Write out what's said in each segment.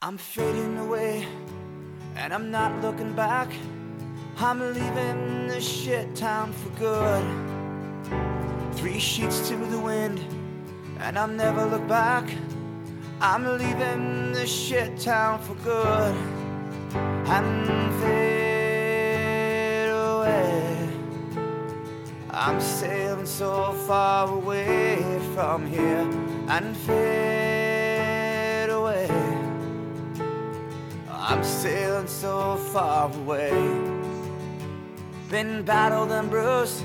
I'm fading away, and I'm not looking back. I'm leaving this shit town for good. Three sheets to the wind, and I'll never look back. I'm leaving this shit town for good. And fade away. I'm sailing so far away from here and fade I'm sailing so far away. Been battled and bruised,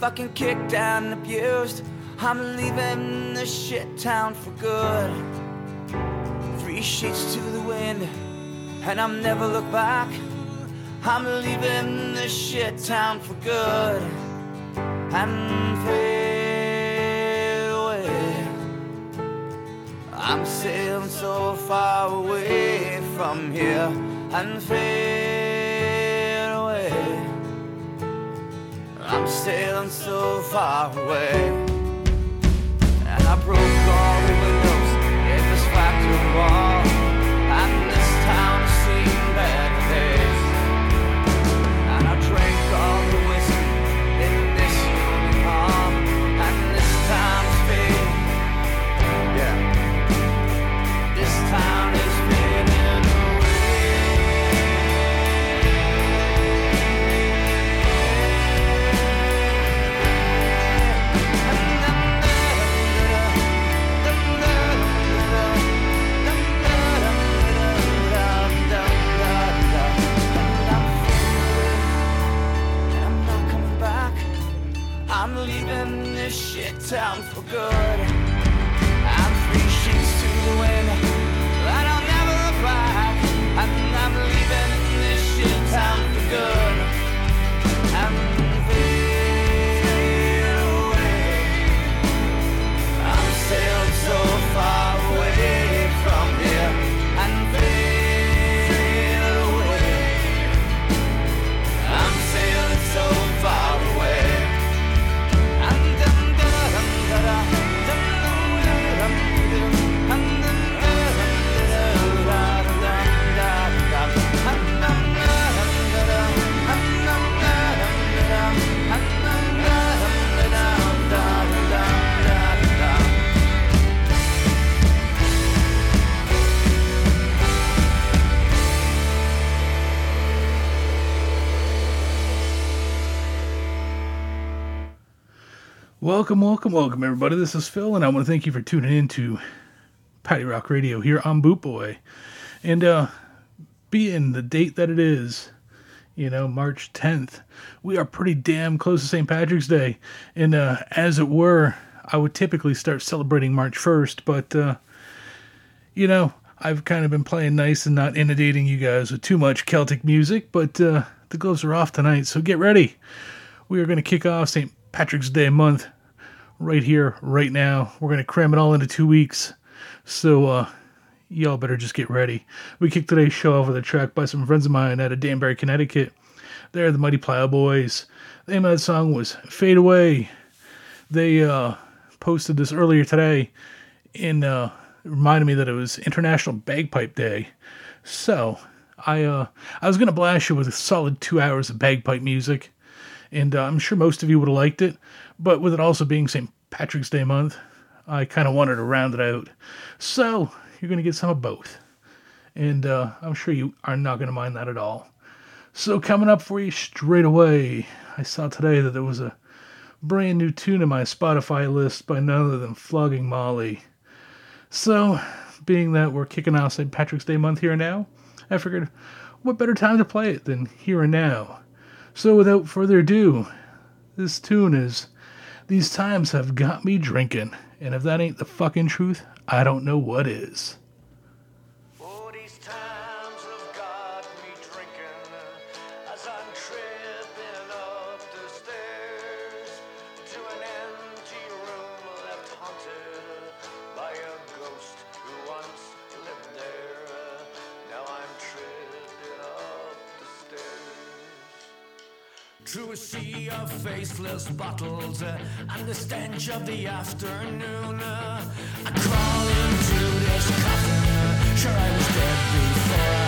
fucking kicked and abused. I'm leaving this shit town for good. Three sheets to the wind, and I'm never look back. I'm leaving this shit town for good and fade I'm sailing so far away from here and fade away. I'm sailing so far away. And I broke all the windows in this factory wall. Town for good. Welcome, welcome, welcome, everybody. This is Phil, and I want to thank you for tuning in to Paddy Rock Radio here on Boot Boy. And uh, being the date that it is, you know, March 10th, we are pretty damn close to St. Patrick's Day. And uh, as it were, I would typically start celebrating March 1st, but, uh, you know, I've kind of been playing nice and not inundating you guys with too much Celtic music, but uh, the gloves are off tonight, so get ready. We are going to kick off St. Patrick's Day month right here, right now. We're going to cram it all into two weeks. So, uh, y'all better just get ready. We kicked today's show off with a track by some friends of mine out of Danbury, Connecticut. They're the Mighty Plowboys. The name of that song was Fade Away. They uh, posted this earlier today and uh, reminded me that it was International Bagpipe Day. So, I uh, I was to blast you with a solid two hours of bagpipe music and uh, I'm sure most of you would have liked it. But with it also being St. Patrick's Day month, I kind of wanted to round it out. So you're going to get some of both, and uh, I'm sure you are not going to mind that at all. So coming up for you straight away, I saw today that there was a brand new tune in my Spotify list by none other than Flogging Molly. So, being that we're kicking off St. Patrick's Day month here and now, I figured what better time to play it than here and now. So, without further ado, this tune is These Times Have Got Me Drinking. And if that ain't the fucking truth, I don't know what is. Faceless bottles uh, and the stench of the afternoon, uh, I crawl into this coffin, uh, Sure, I was dead before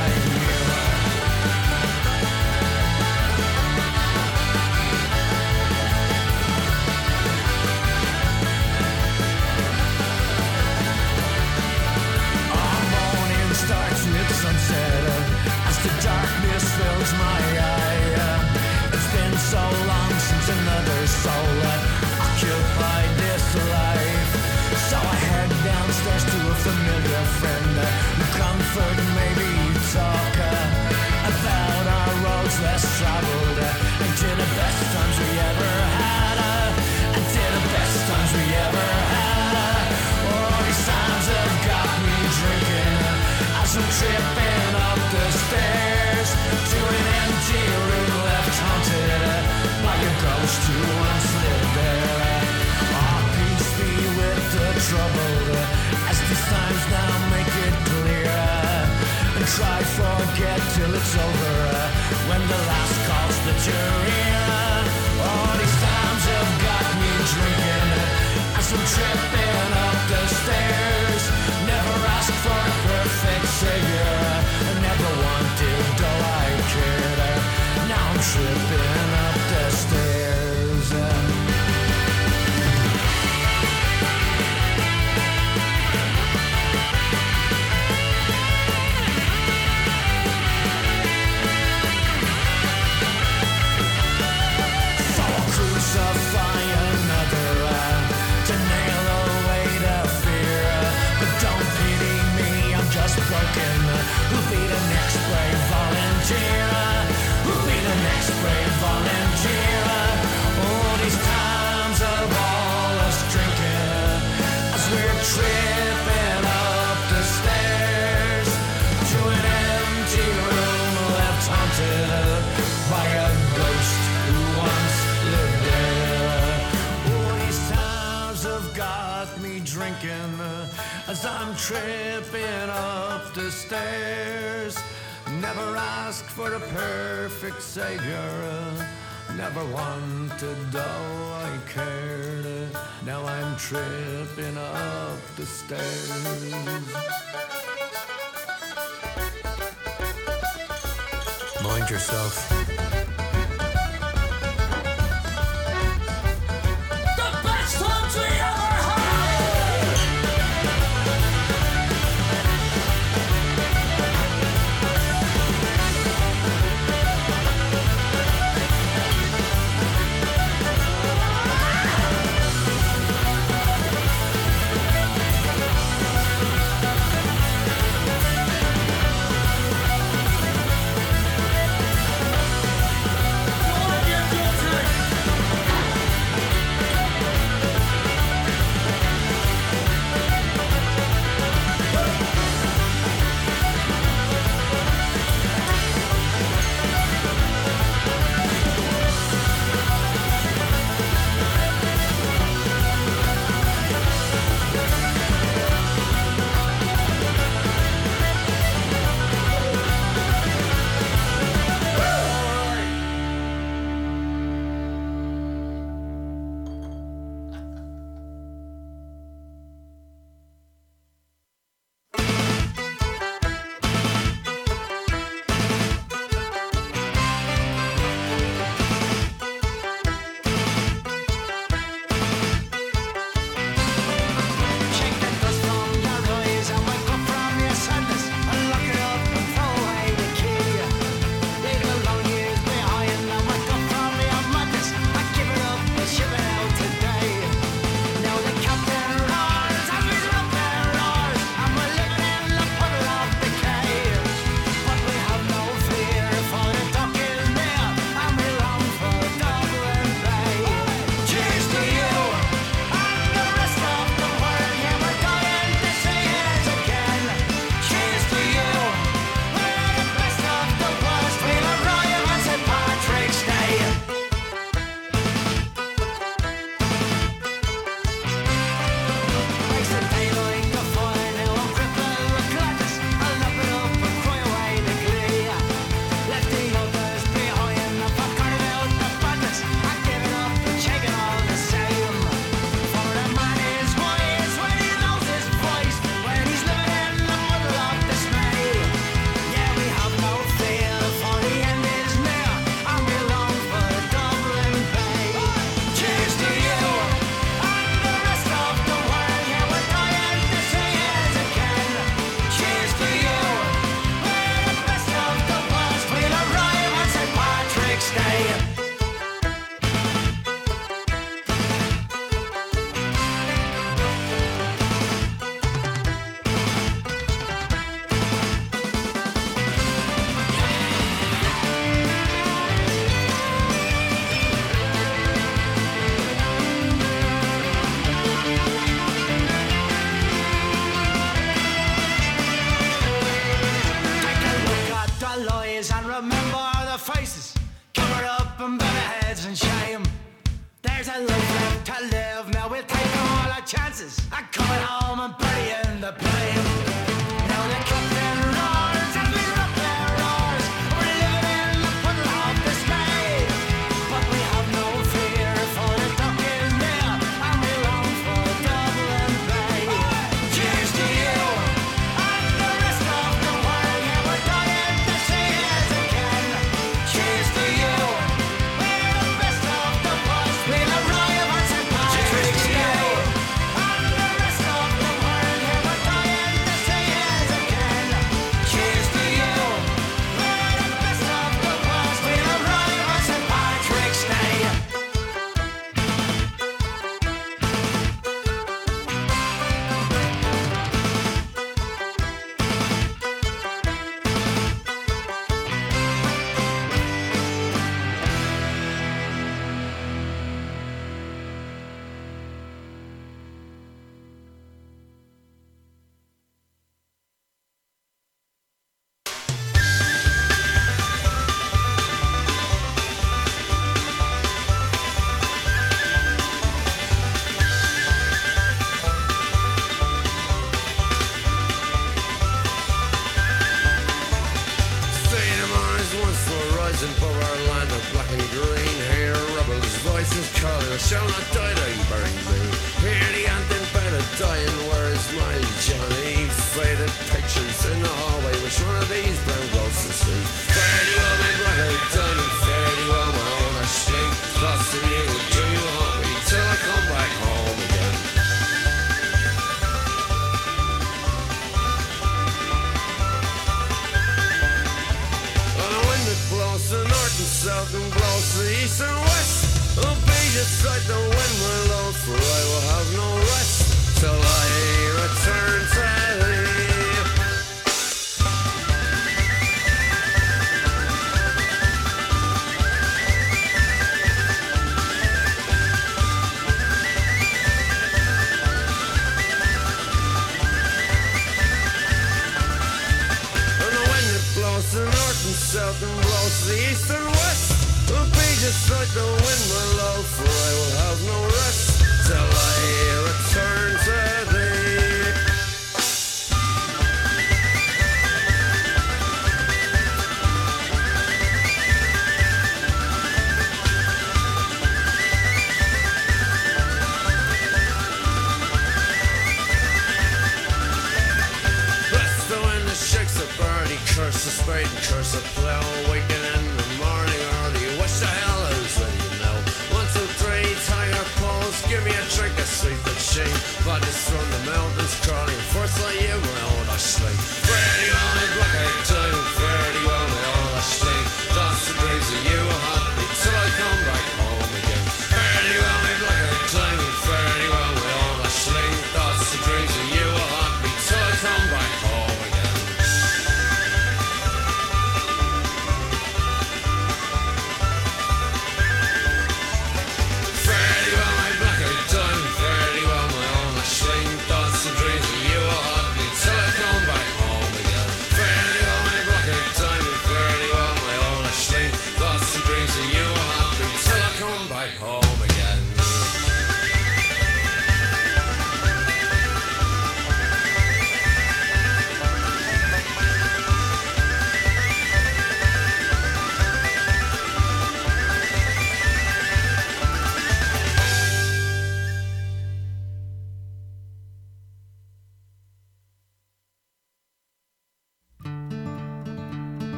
tripping up the stairs. Mind yourself.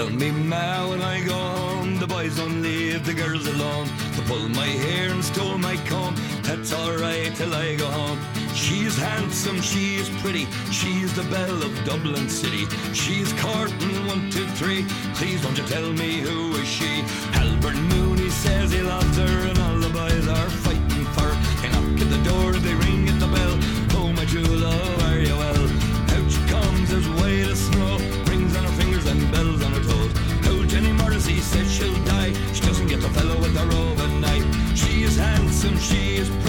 Tell me now when I go home, the boys don't leave the girls alone. They pull my hair and stole my comb. That's alright till I go home. She's handsome, she's pretty, she's the belle of Dublin City. She's courting one, two, three. Please don't you tell me who is she? Albert Mooney says he loves her, and all the boys are fighting for her. They knock at the door, they ring. she is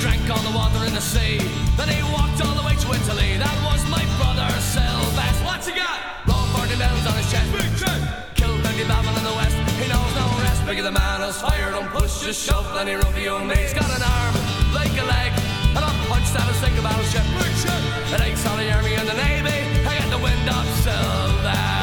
drank all the water in the sea. Then he walked all the way to Italy. That was my brother Sylvester. What's he got? Roll 40 bells on his chest. Big chest. Killed 30 Babylon in the west. He knows no rest. Bigger the man has fired on push, just shove, room for you and me. He's got an arm, like a leg, and a punch that a single battleship. It ain't all the army and the navy. I got the wind of Sylvester.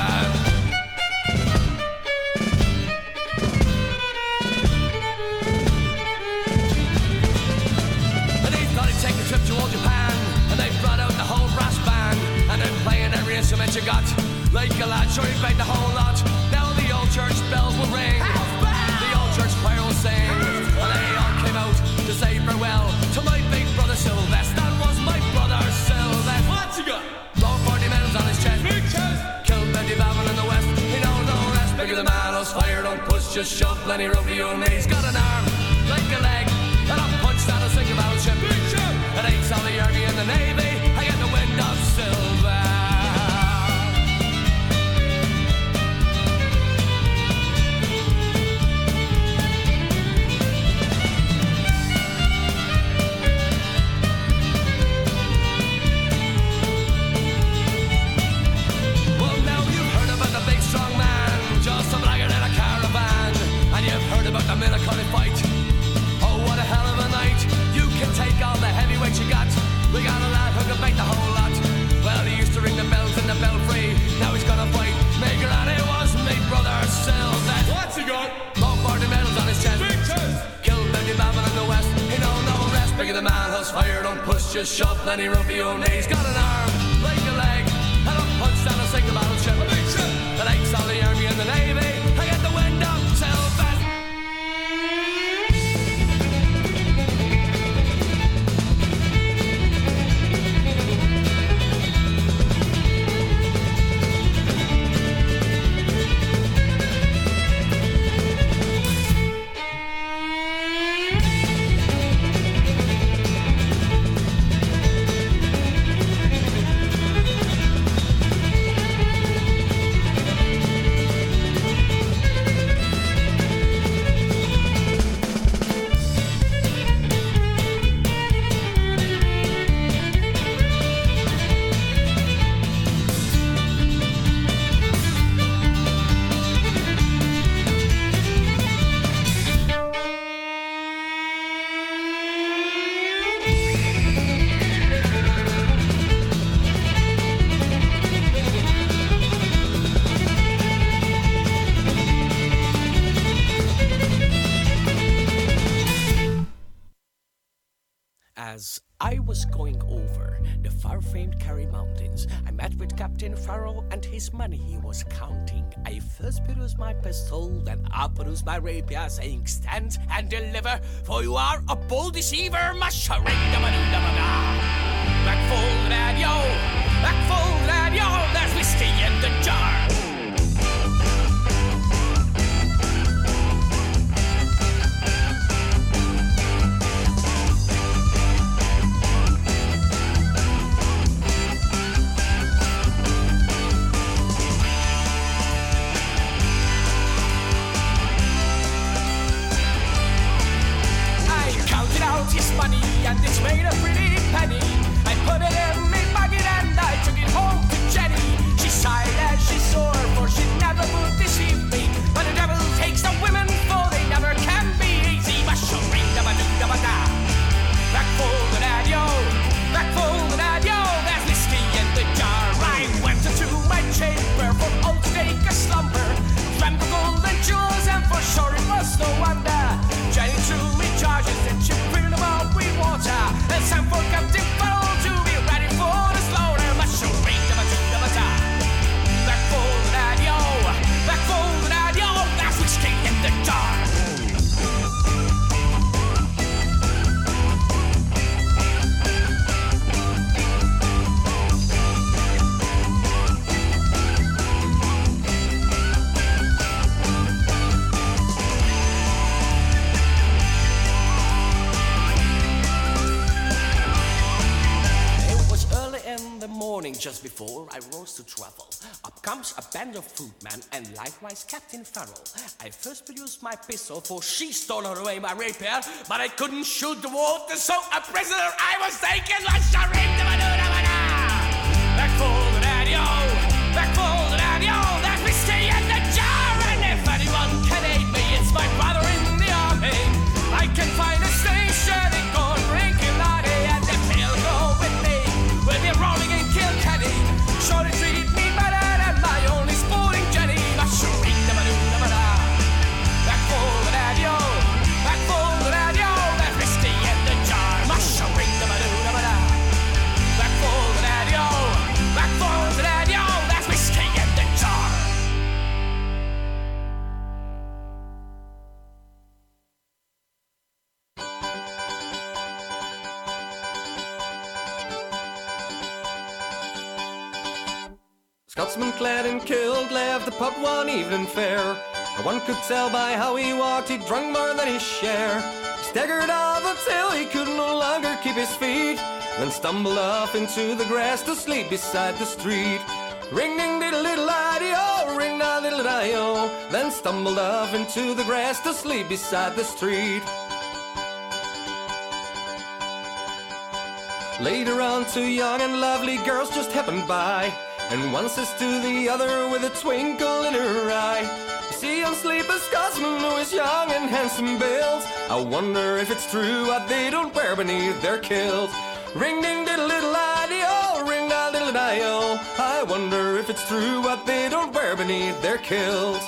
Got Like a lad, sure he played the whole lot. Now the old church bells will ring. The old church choir will sing. And they all came out to say farewell To my big brother Sylvester. That was my brother Sylvester. What's he got? Long 40 medals on his chest. Big chest. Killed Betty Babel in the west. He knows no rest. Bigger the man who's fired on push. Just shove room for you me He's got an arm like a leg And a punch that a single battleship It ain't all the army and the navy I get the wind of silver We got a lad who can beat the whole lot. Well, he used to ring the bells in the belfry. Now he's gonna fight Maker, and it was me brother Sylvester. What's he got? Long party medals on his chest. Big chest. Killed Betty Babel in the west. He know no rest. Bigger the man who's fired on push, just shove plenty room for you and me. He's got an arm my pistol, then I produced my rapier, saying, Stand and deliver, for you are a bold deceiver, mushering da ba da ba da. Back full, lad, yo! Back full, lad, yo! There's whiskey in the jar! Comes a band of footmen and likewise Captain Farrell. I first produced my pistol, for she stole away my rapier, but I couldn't shoot the water, so a prisoner I was taken. Like Back for the daddy-o, back for the daddy-o, that whiskey in the jar, and if anyone can aid me, it's my brother in the army. I can find Scotsman clad in kilt left the pub one evening fair. One could tell by how he walked he'd drunk more than his share. He staggered off until he could no longer keep his feet. Then stumbled off into the grass to sleep beside the street. Ring ding diddle iddy oh, ring da diddle di oh. Then stumbled off into the grass to sleep beside the street. Later on, two young and lovely girls just happened by. And one says to the other with a twinkle in her eye. You see, on sleep a Scotsman who is young and handsome built. I wonder if it's true what they don't wear beneath their kilt. Ring ding diddle diddle iddy oh, ring da diddle di oh. I wonder if it's true what they don't wear beneath their kilt.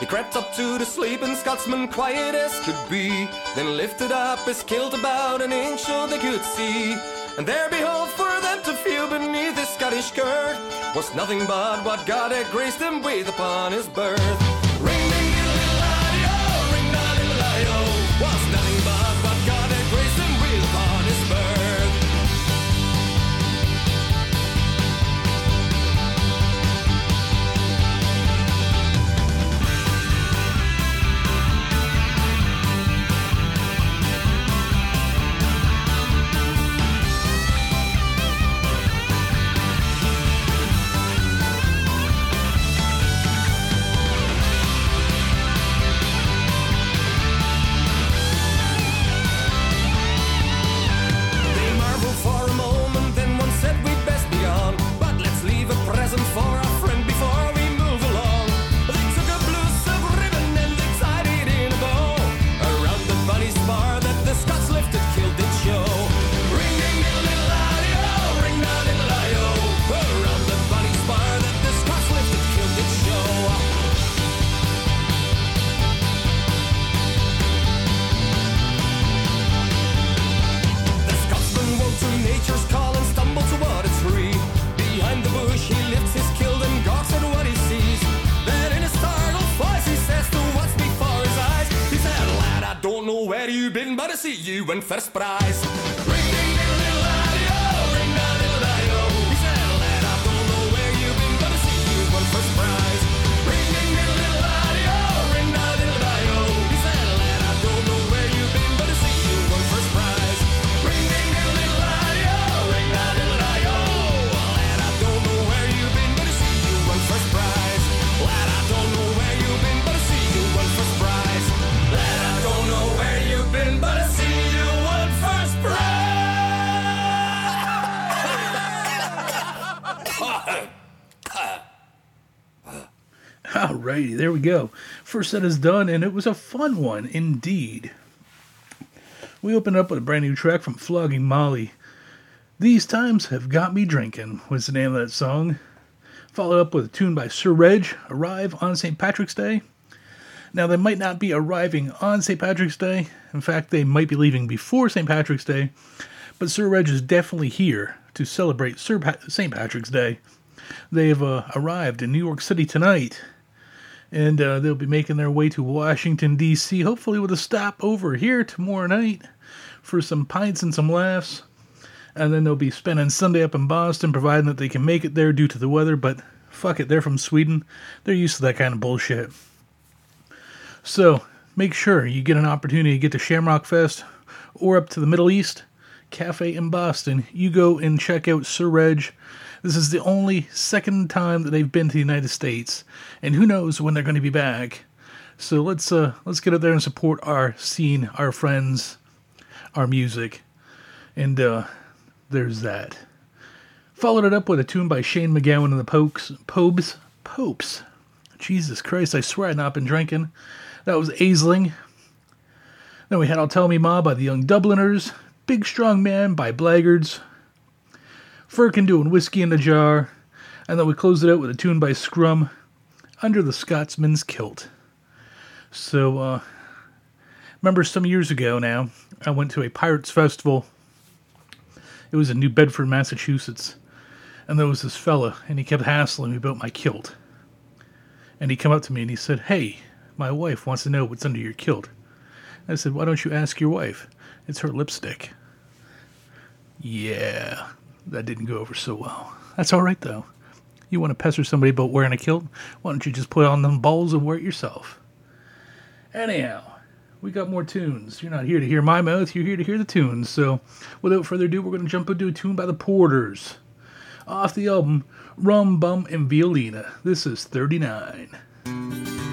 He crept up to the sleeping Scotsman, quiet as could be. Then lifted up his kilt about an inch so they could see. And there, behold, for them to feel beneath his Scottish skirt was nothing but what God had graced him with upon his birth. You we go. First set is done, and it was a fun one indeed. We open up with a brand new track from Flogging Molly. These Times Have Got Me Drinking was the name of that song. Followed up with a tune by Sir Reg, Arrive on St. Patrick's Day. Now, they might not be arriving on St. Patrick's Day. In fact, they might be leaving before St. Patrick's Day. But Sir Reg is definitely here to celebrate Sir St. Patrick's Day. They have uh, arrived in New York City tonight and uh, they'll be making their way to Washington, D.C., hopefully with a stop over here tomorrow night for some pints and some laughs. And then they'll be spending Sunday up in Boston, providing that they can make it there due to the weather. But fuck it, they're from Sweden. They're used to that kind of bullshit. So make sure you get an opportunity to get to Shamrock Fest or up to the Middle East. Cafe in Boston, you go and check out Sir Reg. This is the only second time that they've been to the United States, and who knows when they're going to be back. So let's uh let's get out there and support our scene, our friends, our music, and uh there's that. Followed it up with a tune by Shane MacGowan and the Pokes, Popes, Popes. Jesus Christ, I swear I've not been drinking. That was Aisling. Then we had I'll Tell Me Ma by the Young Dubliners, Big Strong Man by Blackguards, Firkin doing Whiskey in a Jar, and then we closed it out with a tune by Scrum, Under the Scotsman's Kilt. So, uh, remember some years ago now, I went to a Pirates Festival. It was in New Bedford, Massachusetts. And there was this fella, and he kept hassling me about my kilt. And he come up to me and he said, Hey, my wife wants to know what's under your kilt. I said, Why don't you ask your wife? It's her lipstick. Yeah, that didn't go over so well. That's all right, though. You want to pester somebody about wearing a kilt? Why don't you just put on them balls and wear it yourself? Anyhow, we got more tunes. You're not here to hear my mouth, you're here to hear the tunes. So, without further ado, we're going to jump into a tune by the Porters. Off the album Rum, Bum, and Violina. This is 39.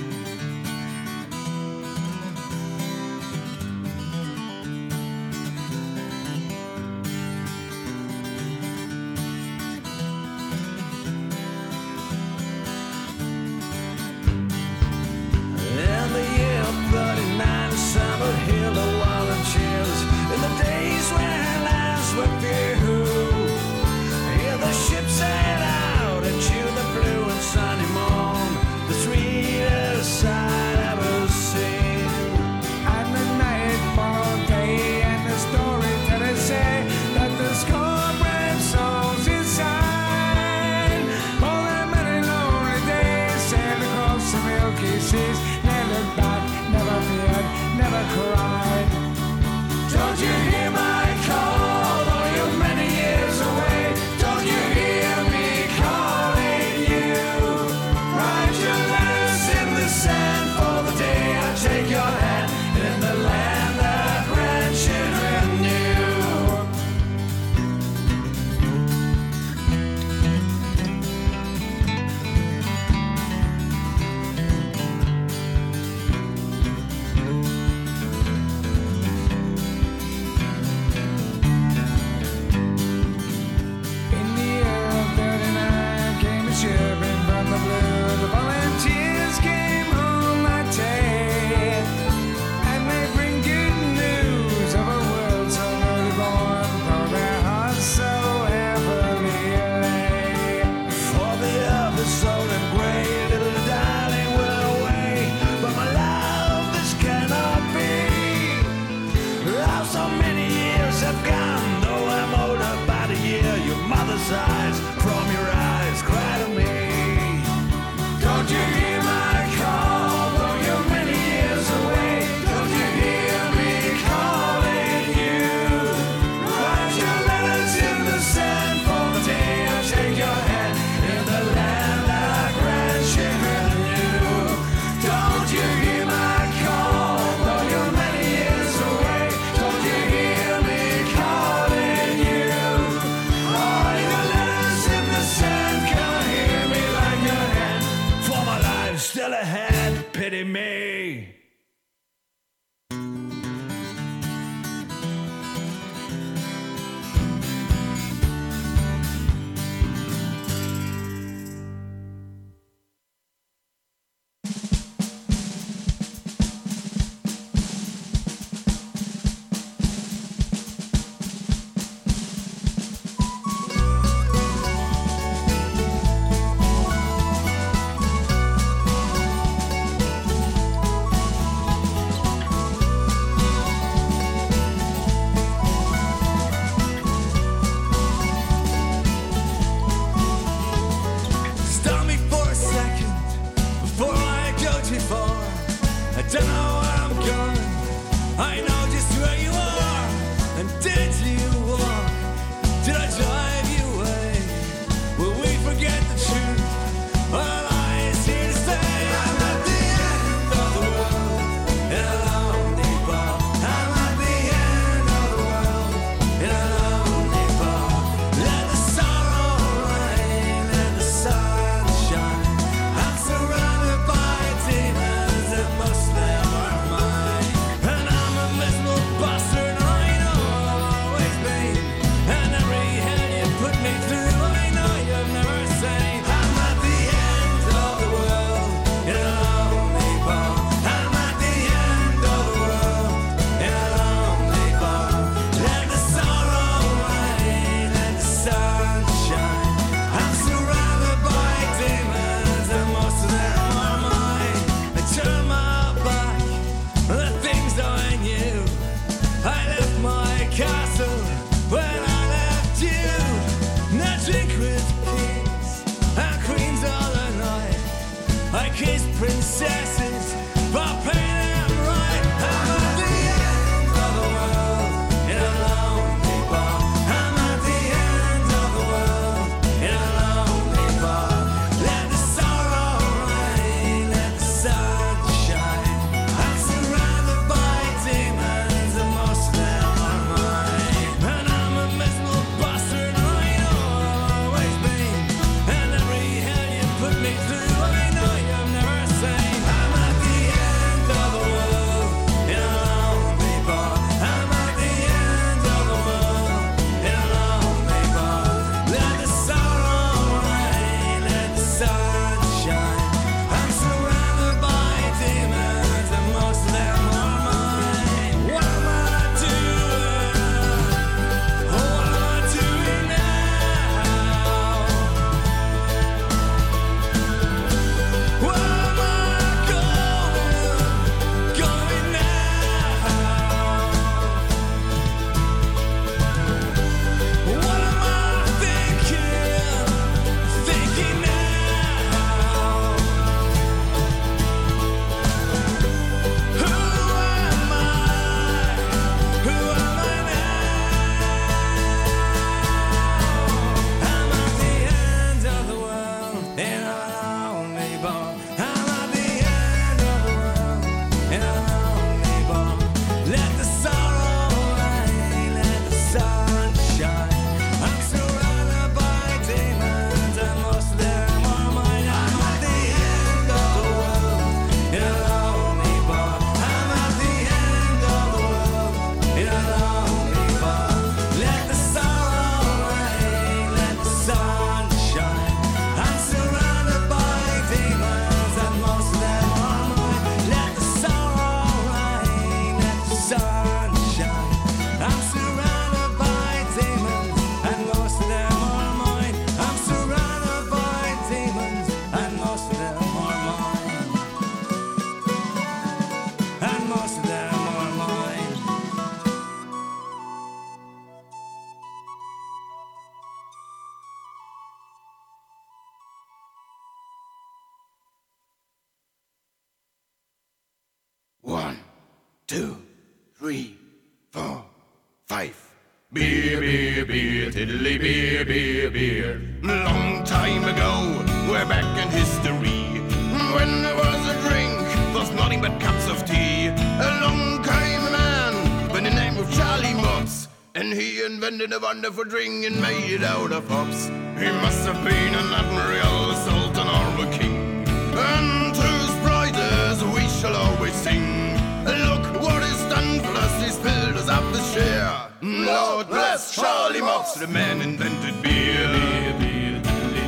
Wonderful drink and made out of hops. He must have been an admiral, sultan, or a king. And to his prizes we shall always sing. Look what he's done for us, he's filled us up this year. Lord bless Charlie Mops, the man invented beer. Beer, beer,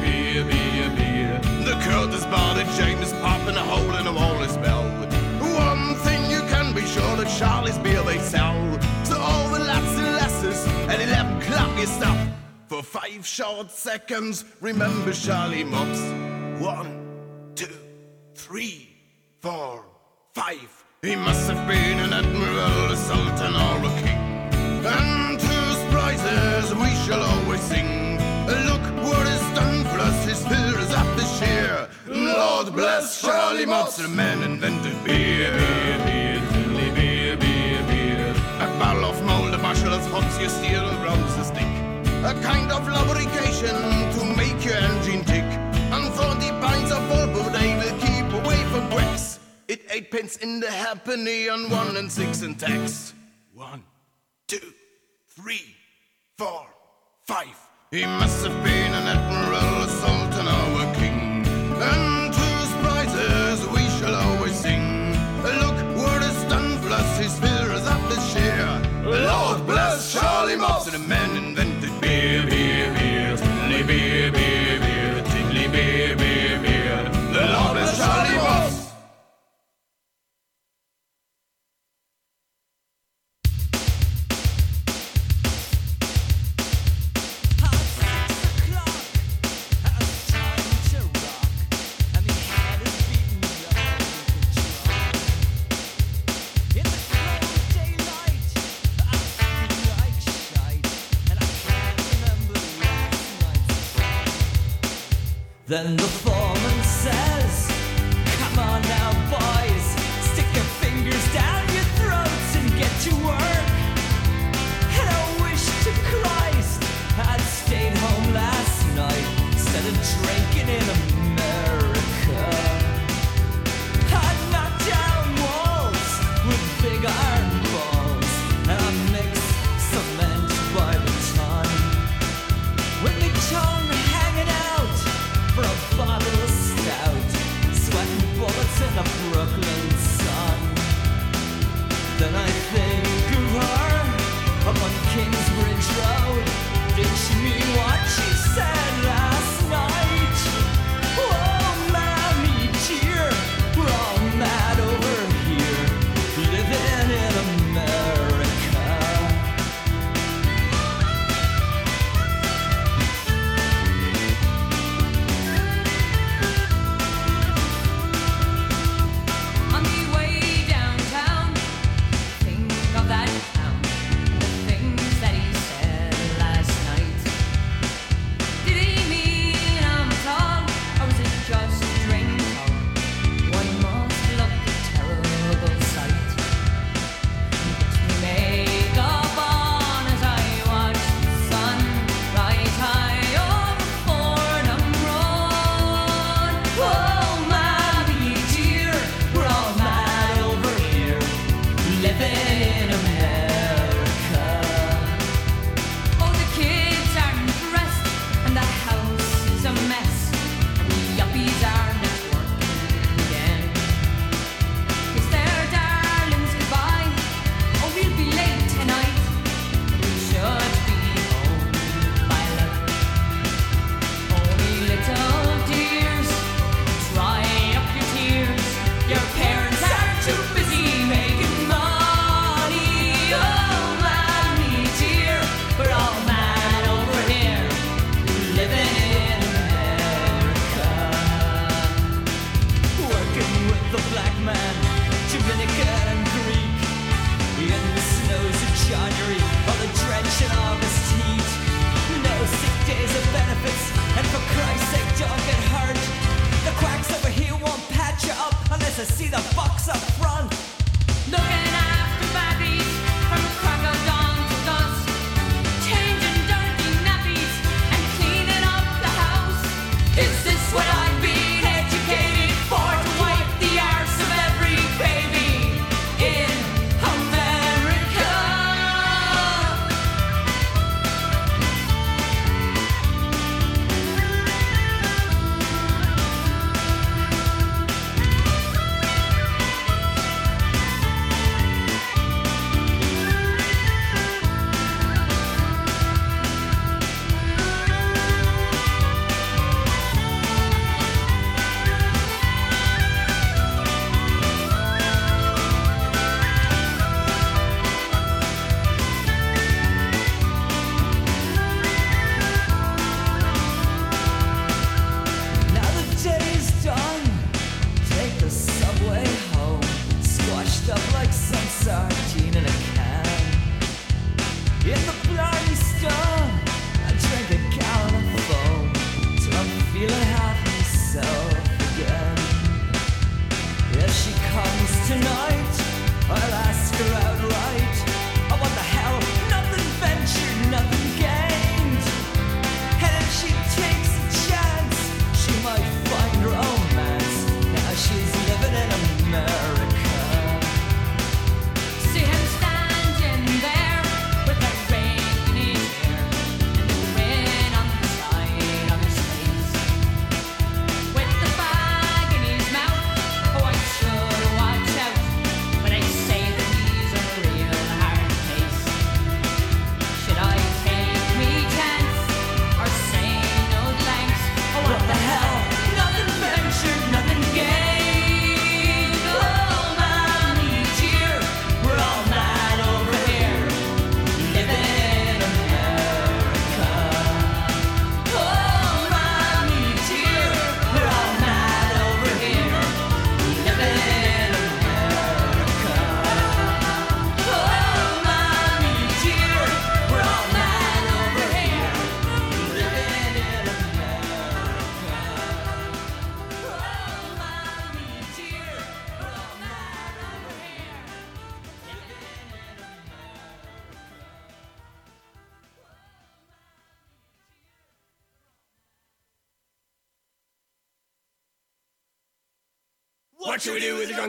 beer, beer, beer. The Curtis bar that James popping a hole For five short seconds, remember Charlie Mops. One, two, three, four, five. He must have been an admiral, a sultan, or a king. And his prizes we shall always sing. Look what he's done for us, his filled is up this year. Lord bless Charlie Mops, the man invented beer. Beer, beer, beer, beer, beer, beer. A barrel of mold, a bushel of hops, you steal around. A kind of lubrication to make your engine tick. And 40 pints of Volvo they will keep away from bricks. It eight pence in the halfpenny and one and six in tax. One, two, three, four, five. He must have been an admiral, a sultan, or a king. And to his prizes we shall always sing. Look what he's done for us, he's filled up this year. Lord bless Charlie and the men invented Then the foreman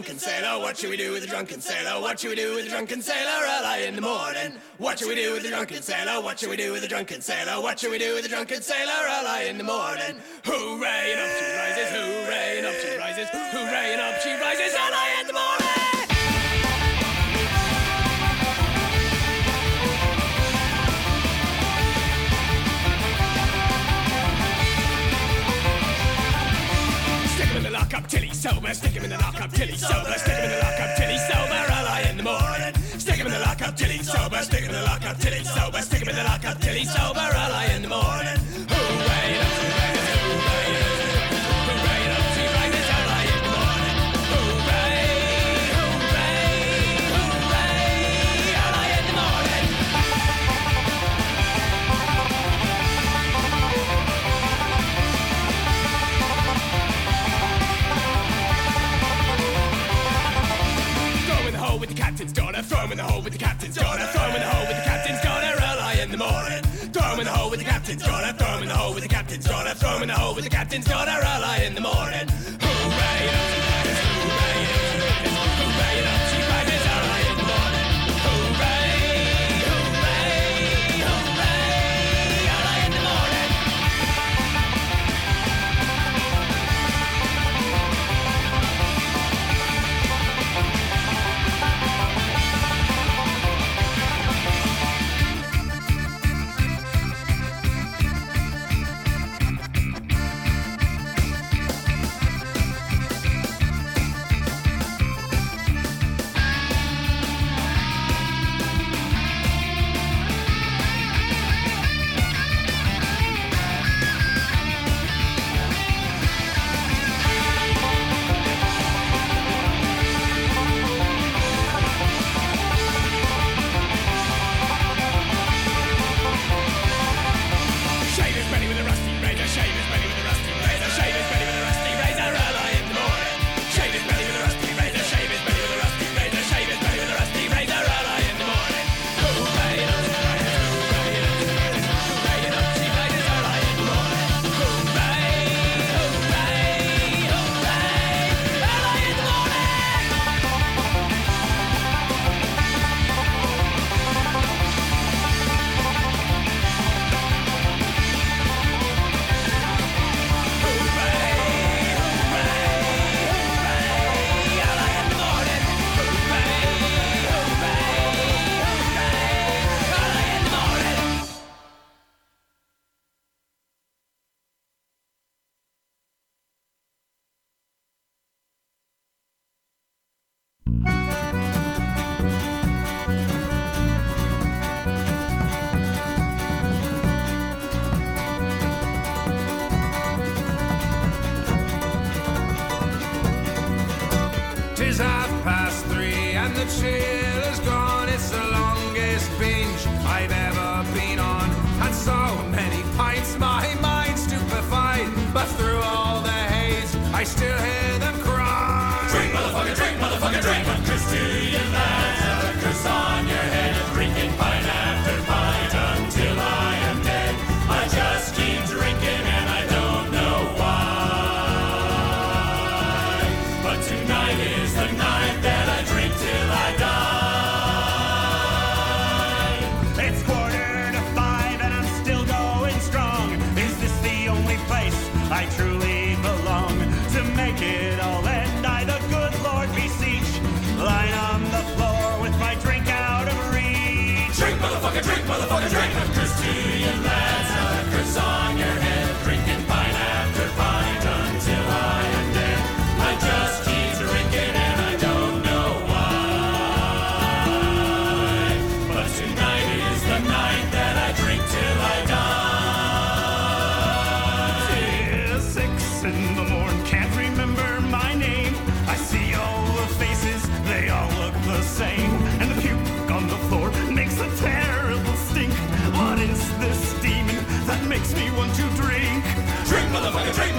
drunken sailor? What should we do with the drunken sailor? What should we do with the drunken sailor early in the morning? What should we do with the drunken sailor? What should we do with the drunken sailor? What should we do with the drunken sailor early in the morning? Hooray! And up she rises. Hooray! And up she rises. Hooray! And up she rises early in the morning. Stick him in the till he's sober. Stick him in the lock up till he's sober. Stick him in the lock up till he's sober. Early in the morning. Stick him in the lock up till he's sober. Stick him in the lock up till he's sober. Stick him in the lock up till he's sober. Early Gonna throw him in the hole with the captain's daughter early in the morning.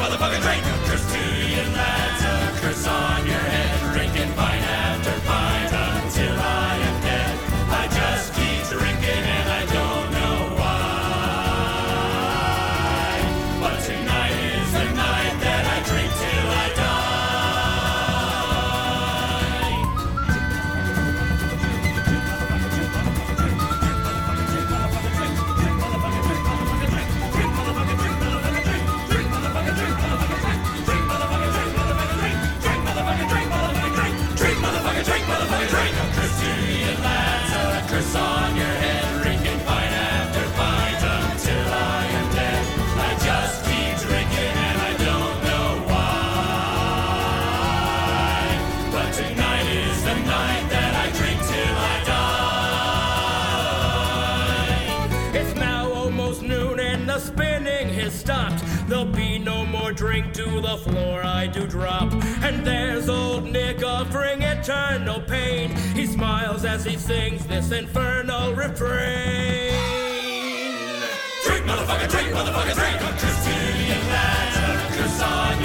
motherfucking drink. A curse to you, lads, a curse on. Drink to the floor I do drop. And there's old Nick offering eternal pain. He smiles as he sings this infernal refrain. Drink, motherfucker, drink, motherfucker, drink. Castilian lads, a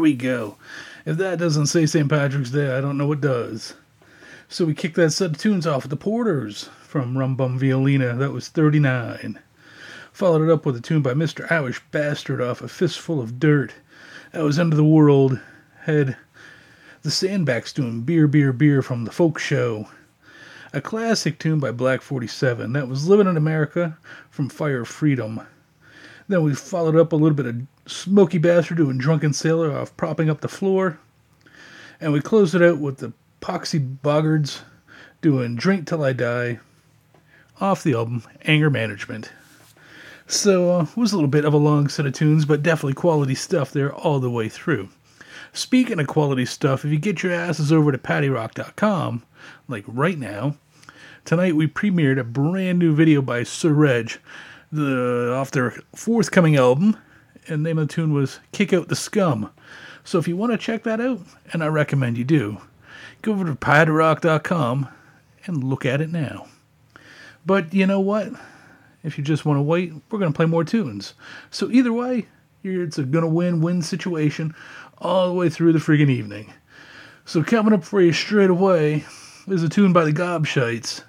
we go. If that doesn't say St. Patrick's Day, I don't know what does. So we kicked that set of tunes off with the Porters from Rum Bum Violina. That was 39. Followed it up with a tune by Mr. Irish Bastard off A Fistful of Dirt. That was End of the World. Had the Sandbacks doing Beer, Beer, Beer from the Folk Show. A classic tune by Black 47. That was Living in America from Fire Freedom. Then we followed up a little bit of Smokey Bastard doing Drunken Sailor off Propping Up the Floor. And we closed it out with the Poxy Boggards doing Drink Till I Die off the album Anger Management. So uh, it was a little bit of a long set of tunes, but definitely quality stuff there all the way through. Speaking of quality stuff, if you get your asses over to paddyrock.com, like right now, tonight we premiered a brand new video by Sir Reg, the off their forthcoming album, and the name of the tune was Kick Out the Scum. So if you want to check that out, and I recommend you do, go over to paddyrock.com and look at it now. But you know what? If you just want to wait, we're going to play more tunes. So either way, it's a going to win-win situation all the way through the friggin' evening. So coming up for you straight away is a tune by the Gobshites.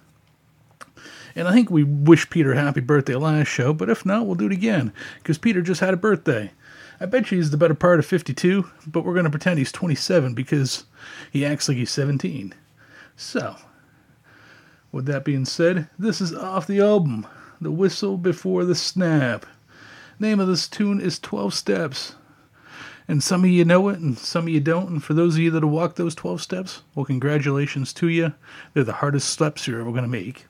And I think we wished Peter happy birthday last show, but if not, we'll do it again, because Peter just had a birthday. I bet you he's the better part of 52, but we're going to pretend he's 27 because he acts like he's 17. So, with that being said, this is off the album, The Whistle Before the Snap. Name of this tune is 12 Steps. And some of you know it, and some of you don't. And for those of you that have walked those 12 steps, well, congratulations to you. They're the hardest steps you're ever going to make.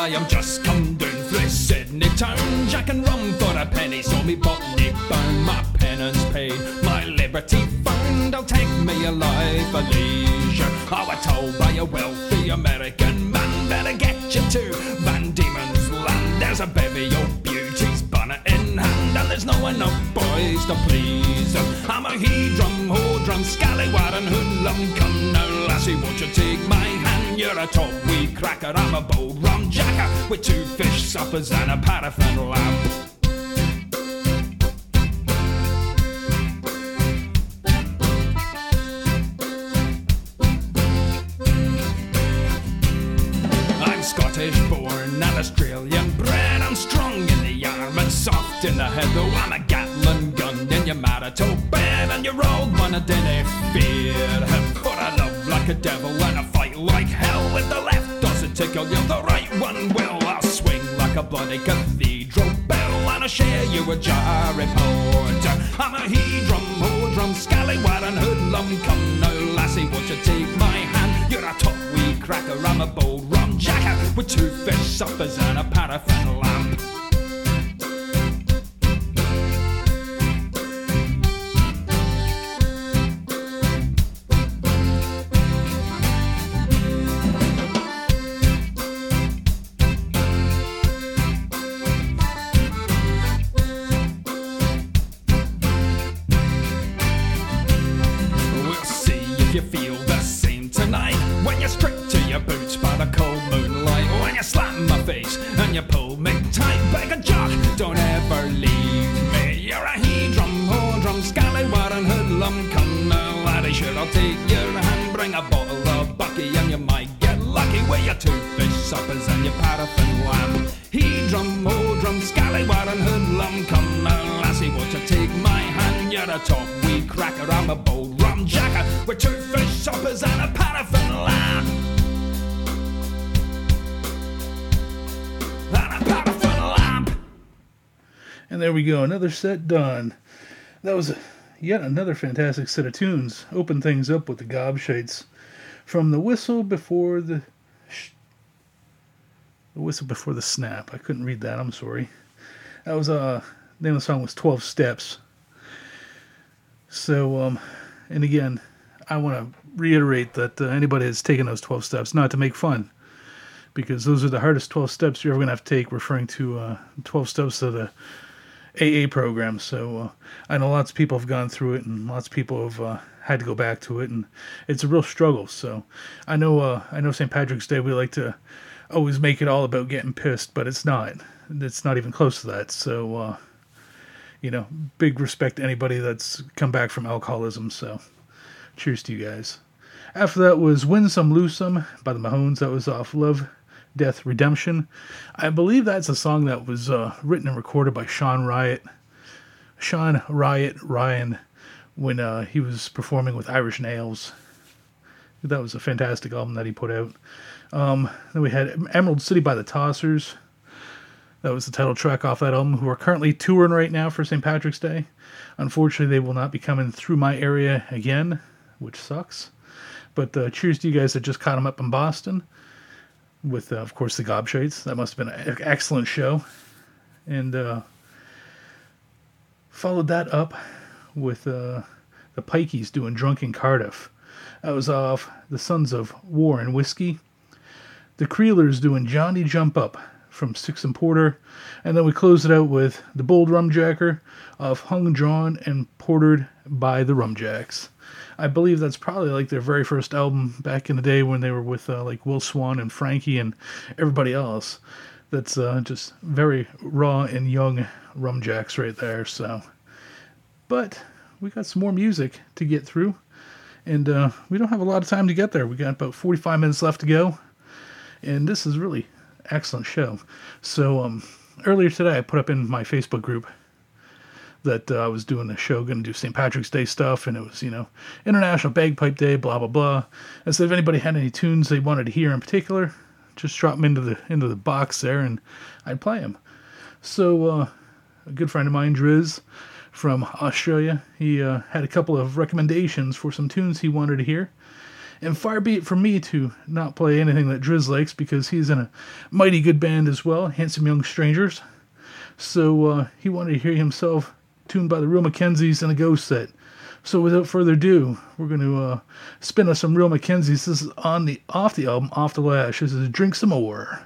I am just come down from Sydney town. Jack and rum for a penny, saw me botany bound. My penance paid, my liberty found. I'll take me a life of leisure. I was told by a wealthy American man, better get you to Van Diemen's land. There's a baby of beauties, bonnet in hand, and there's no enough boys to please them. I'm a he drum, ho drum, scallywag and hoodlum. Come now, lassie, won't you take my hand? you're a top wee cracker. I'm a bold rum jacker with two fish suppers and a paraffin lamp. I'm Scottish born and Australian bred. I'm strong in the arm and soft in the head, though I'm a Gatling gun in your marital bed. And you're old one I didn't fear. But I love like a devil and a bloody cathedral bell and I share you a jar reporter. I'm a hedrum, hodrum, scallywag and hoodlum. Come now, lassie, won't you take my hand? You're a top wee cracker, I'm a bold rum jacker with two fish suppers and a paraffin lamp. another set done. That was yet another fantastic set of tunes. Open things up with the gobshites. From the whistle before the. Sh- the whistle before the snap. I couldn't read that, I'm sorry. That was, uh, the name of the song was 12 Steps. So, um, and again, I want to reiterate that uh, anybody that's taken those 12 steps, not to make fun, because those are the hardest 12 steps you're ever going to have to take, referring to uh, 12 steps of the AA program. So uh, I know lots of people have gone through it, and lots of people have uh, had to go back to it, and it's a real struggle. So I know uh, I know St. Patrick's Day we like to always make it all about getting pissed, but it's not. It's not even close to that. So uh, you know, big respect to anybody that's come back from alcoholism. So cheers to you guys. After that was Win Some Lose Some by the Mahones. That was off Love Death Redemption. I believe that's a song that was uh, written and recorded by Sean Riot. Sean Riot Ryan when uh, he was performing with Irish Nails. That was a fantastic album that he put out. Um, then we had Emerald City by the Tossers. That was the title track off that album, who are currently touring right now for St. Patrick's Day. Unfortunately, they will not be coming through my area again, which sucks. But uh, cheers to you guys that just caught them up in Boston with, uh, of course, the Gobshites. That must have been an excellent show. And uh, followed that up with uh, the Pikeys doing Drunk in Cardiff. That was off The Sons of War and Whiskey. The Creelers doing Johnny Jump Up from Six and Porter. And then we close it out with The Bold Rumjacker of Hung, Drawn, and Portered by the Rumjacks. I believe that's probably like their very first album back in the day when they were with uh, like Will Swan and Frankie and everybody else. That's uh, just very raw and young Rumjacks right there. So, but we got some more music to get through, and uh, we don't have a lot of time to get there. We got about 45 minutes left to go, and this is really excellent show. So um, earlier today, I put up in my Facebook group that uh, I was doing a show, going to do St. Patrick's Day stuff, and it was, you know, International Bagpipe Day, blah blah blah. And so if anybody had any tunes they wanted to hear in particular, just drop them into the into the box there, and I'd play them. So uh, a good friend of mine, Driz, from Australia, he uh, had a couple of recommendations for some tunes he wanted to hear. And far be it from me to not play anything that Driz likes because he's in a mighty good band as well, Handsome Young Strangers. So uh, he wanted to hear himself tuned by the Real McKenzies and a Ghost set. So without further ado, we're going to uh, spin us some Real McKenzies. This is on the off the album Off the Leash. This is Drink Some More.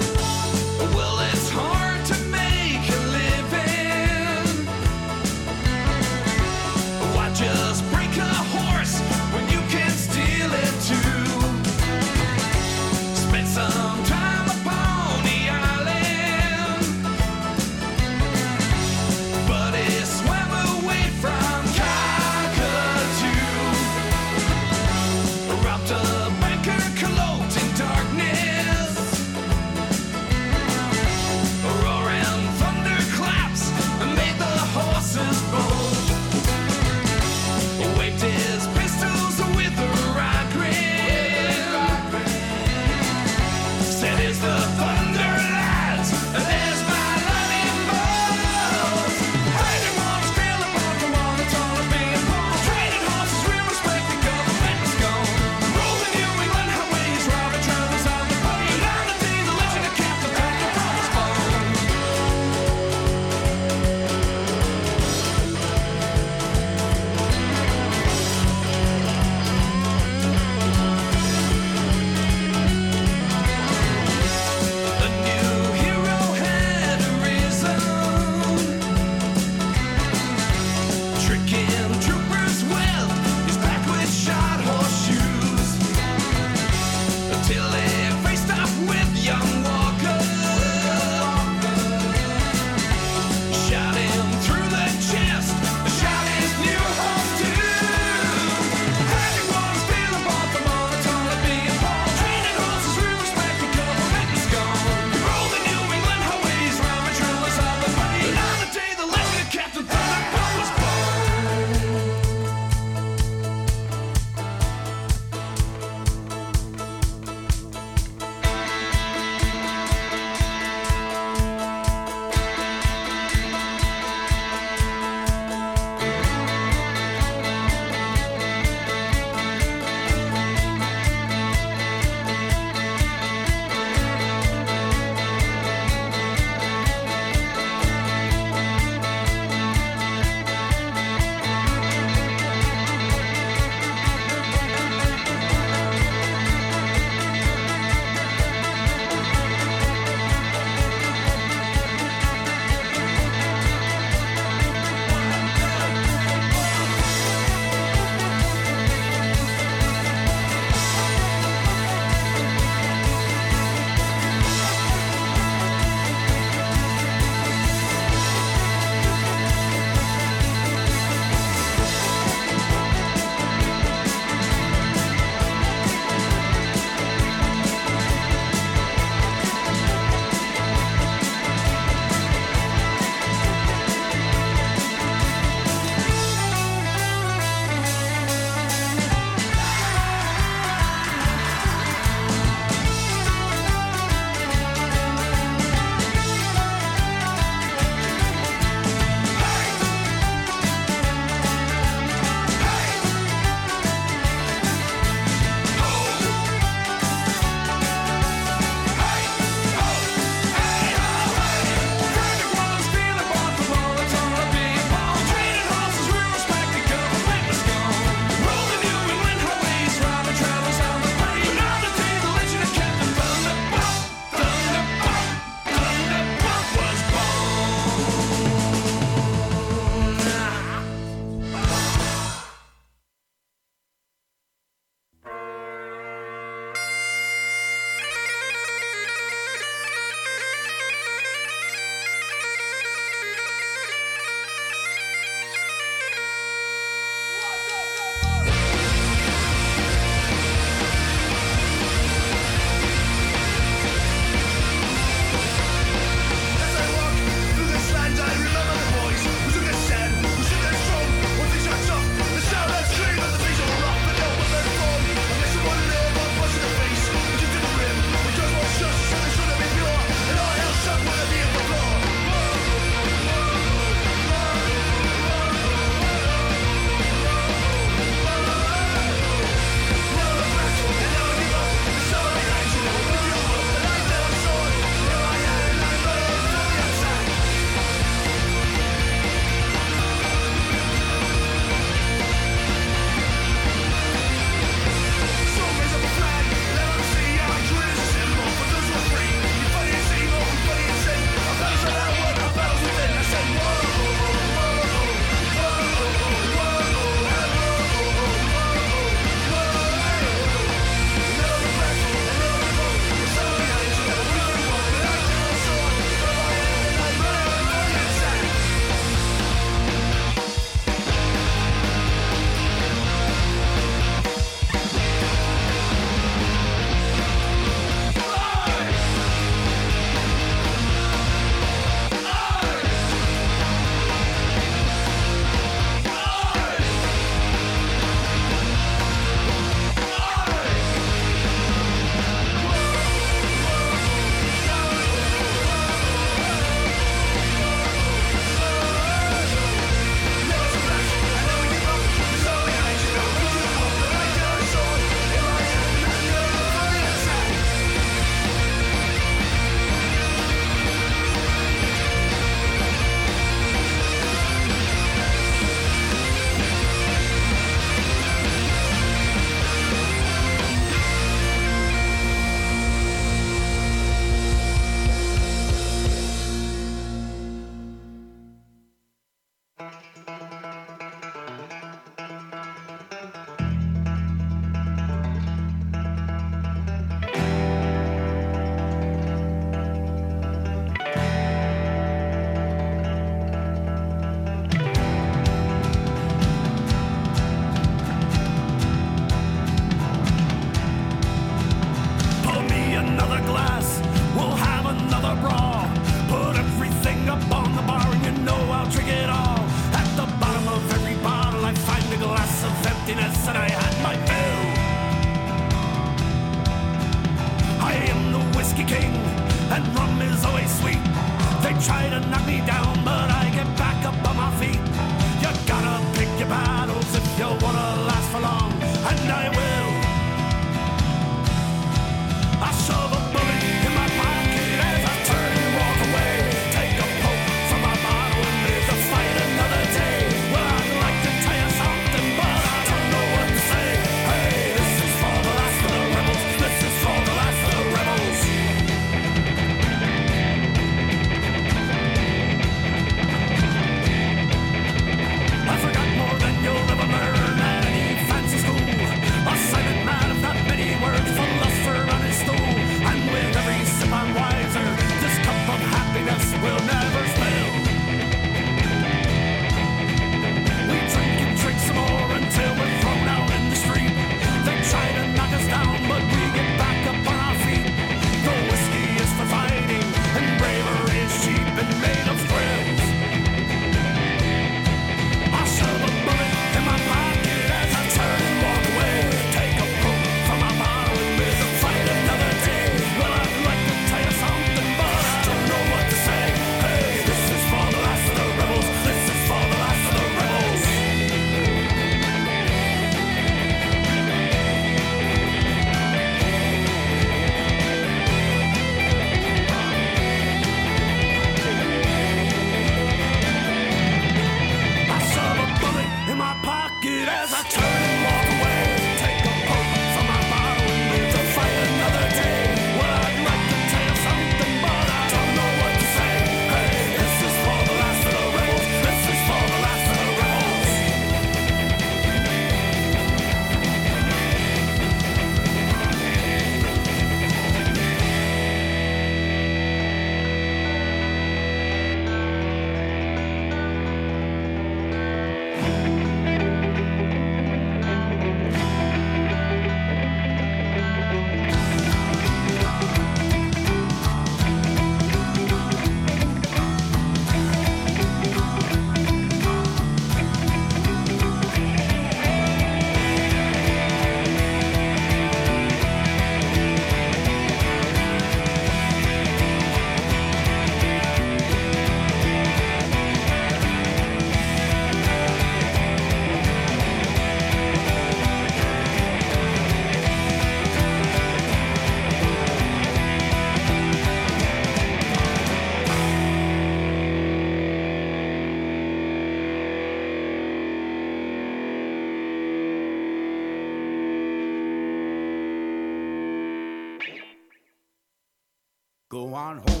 Go on home,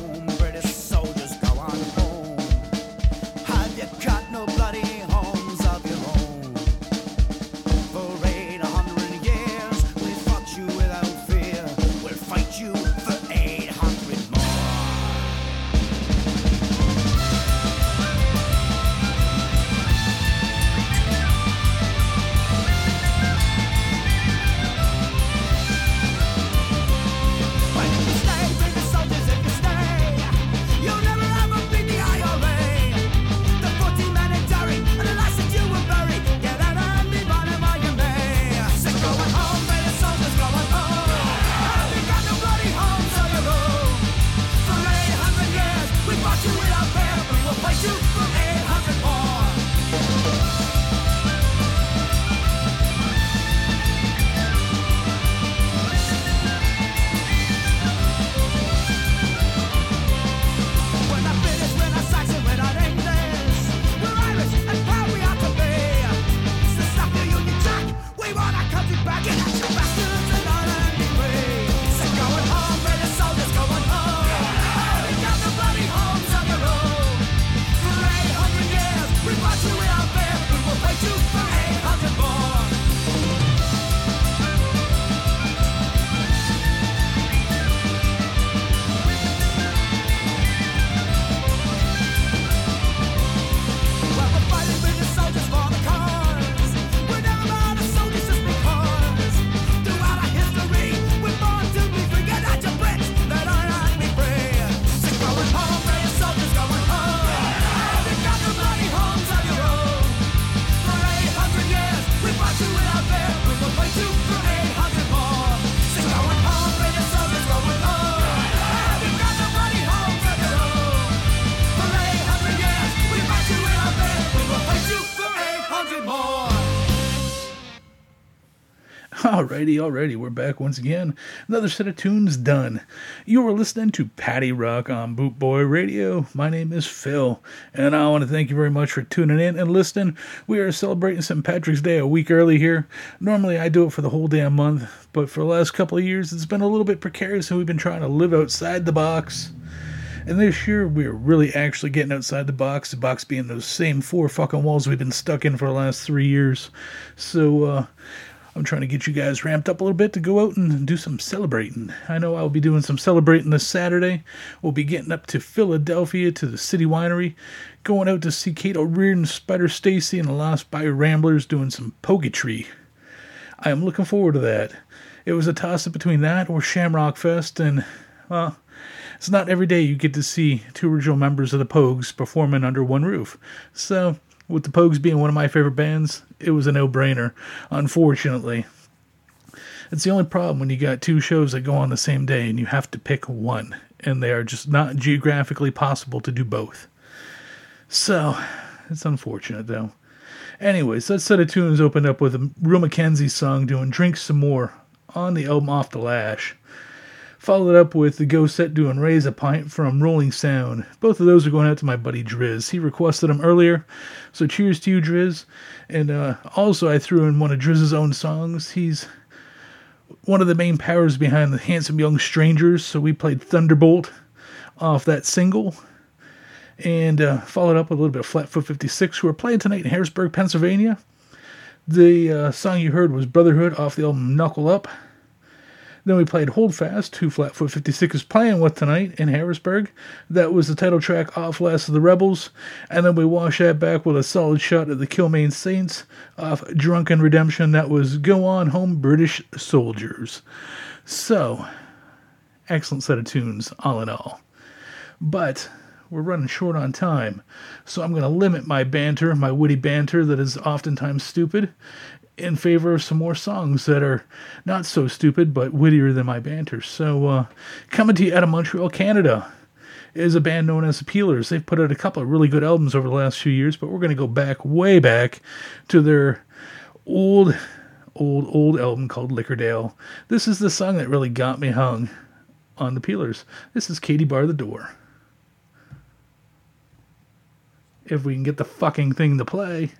Alrighty, alrighty, we're back once again. Another set of tunes done. You are listening to Paddy Rock on Boot Boy Radio. My name is Phil, and I want to thank you very much for tuning in and listening. We are celebrating St. Patrick's Day a week early here. Normally, I do it for the whole damn month, but for the last couple of years, it's been a little bit precarious, and we've been trying to live outside the box. And this year, we're really actually getting outside the box, the box being those same four fucking walls we've been stuck in for the last three years. So, uh, I'm trying to get you guys ramped up a little bit to go out and do some celebrating. I know I'll be doing some celebrating this Saturday. We'll be getting up to Philadelphia to the City Winery, going out to see Cait O'Riordan, Spider Stacy, and the Lost Bayou Ramblers doing some poetry. I am looking forward to that. It was a toss up between that or Shamrock Fest, and, well, it's not every day you get to see two original members of the Pogues performing under one roof. So, with the Pogues being one of my favorite bands, it was a no brainer, unfortunately. It's the only problem when you got two shows that go on the same day and you have to pick one, and they are just not geographically possible to do both. So, it's unfortunate though. Anyways, that set of tunes opened up with a Real McKenzie song doing Drink Some More on the album Off the Leash. Followed up with the Go Set doing Raise a Pint from Rolling Sound. Both of those are going out to my buddy Driz. He requested them earlier, so cheers to you, Driz. And uh, also, I threw in one of Driz's own songs. He's one of the main powers behind the Handsome Young Strangers, so we played Thunderbolt off that single. And uh, followed up with a little bit of Flatfoot 56, who are playing tonight in Harrisburg, Pennsylvania. The uh, song you heard was Brotherhood off the album Knuckle Up. Then we played Hold Fast, who Flatfoot 56 is playing with tonight in Harrisburg. That was the title track off Last of the Rebels. And then we wash that back with a solid shot at the Kilmaine Saints off Drunken Redemption. That was Go On Home British Soldiers. So, excellent set of tunes, all in all. But we're running short on time, so I'm going to limit my banter, my witty banter that is oftentimes stupid, in favor of some more songs that are not so stupid but wittier than my banter. So, uh, coming to you out of Montreal, Canada, is a band known as the Peelers. They've put out a couple of really good albums over the last few years, but we're going to go back, way back, to their old, old, old album called Liquordale. This is the song that really got me hung on the Peelers. This is Katie Bar the Door. If we can get the fucking thing to play.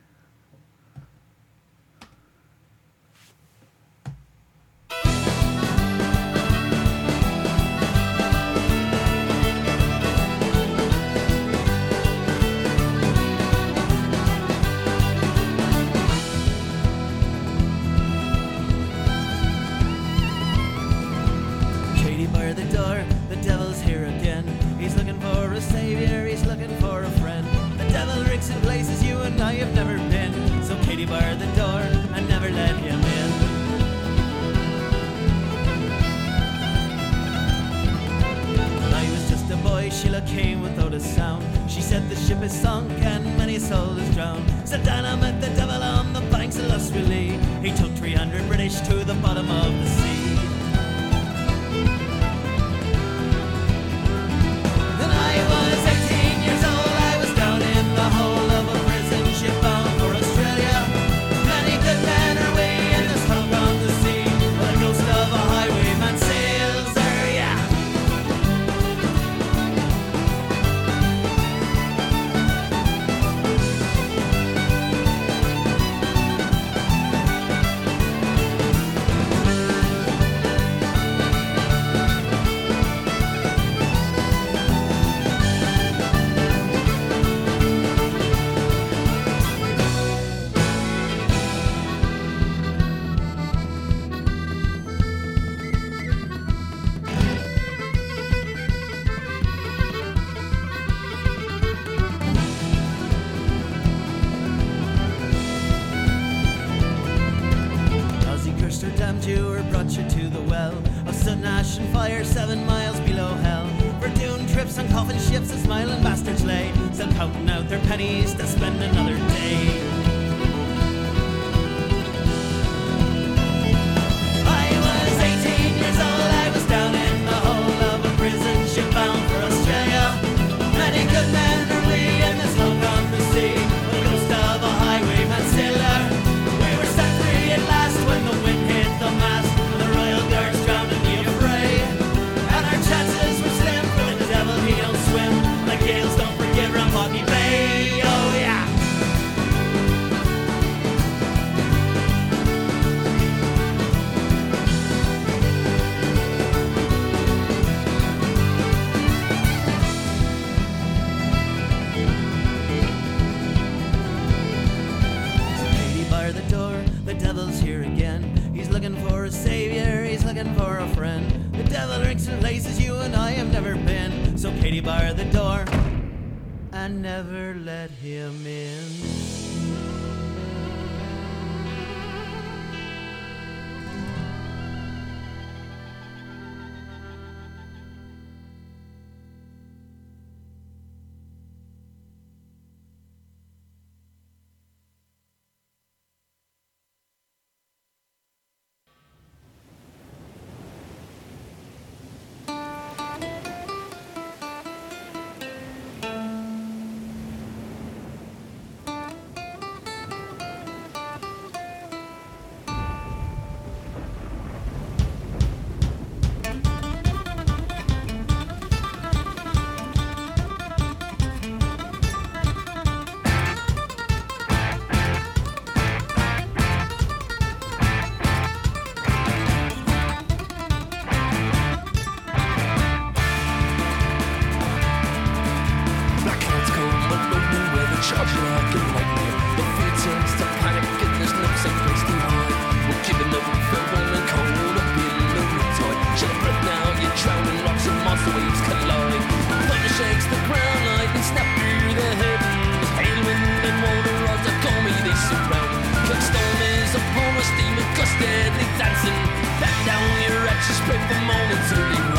shove you again like. The fear turns to panic. We're giving up, cold up in the now, you're drowning, rocks and monster waves collide. Thunder shakes the ground, lightning snap through the heavens. And water that call me, they surround. Like storm is upon us, demon deadly dancing. Back down your axis, spread the momentarily.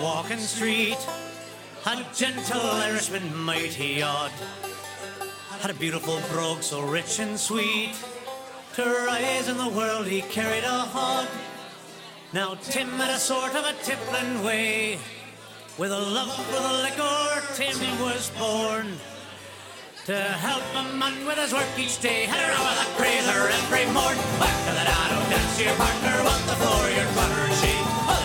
Walking Street, a gentle Irishman, mighty odd. Had a beautiful brogue so rich and sweet. To rise in the world, he carried a hod. Now Tim had a sort of a tippling way. With a love for the liquor, Tim was born. To help a man with his work each day, had a row with a crazer every morn. Back to the dado, dance your partner, what the floor, your butter she. Well,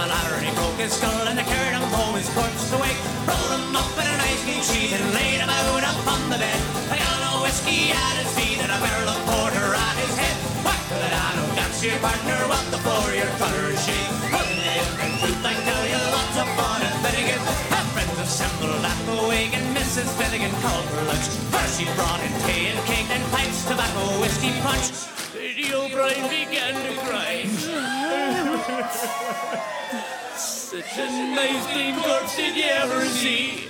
From the ladder and he broke his skull, and they carried him home, his corpse awake. Rolled him up in a nice neat sheet and laid him out upon the bed. A gallon of whiskey at his feet and a barrel of porter at his head. Whack to the dado, dance your partner, what the floor, your butter she. Wouldn't it the truth, I lots of fun and Finnegan. Friends assembled at the wake and Mrs. Finnegan called for lunch. First she brought in tea and cake, then pipes, tobacco, whiskey punch. Lady O'Brien began to. Such a nice clean corpse did you ever see?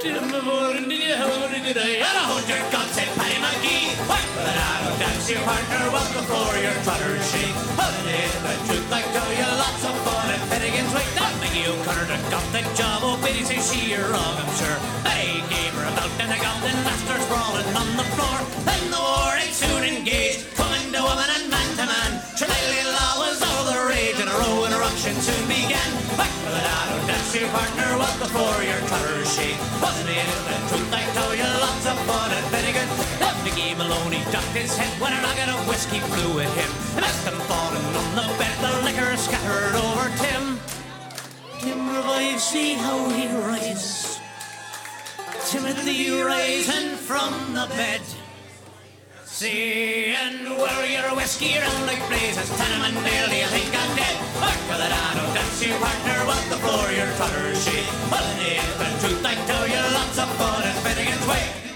Tim morning did you hold it today? And a your guns, said Paddy McGee. What? But I don't dance your partner, welcome for your trotter shake. It is the truth, I tell you, lots of fun at Finnegan's Wake. That Maggie O'Connor done got the job, oh, Biddy say she you're wrong, I'm sure. They gave her a belt and a gown, then left her sprawling on the floor. Then the war ain't soon engaged, to woman and man to man. Shillelagh law was all the rage, and a row and a ruction soon began. Back to the dado, dance your partner, welcome for your trotter shake. Wasn't it the truth, I tell you, lots of fun at Finnegan. Then Mickey Maloney ducked his head when a nugget of whiskey flew at him. And as them falling on the bed, the liquor scattered over Tim. Tim revives, see how he rises. Timothy rising from the bed. See and wear your whiskey around like blazes. And Dale, you think I'm dead? The dado, dance your partner, what the floor, your trotter she. Well, it is the truth, I tell you, lots of fun at Finnegan's Way.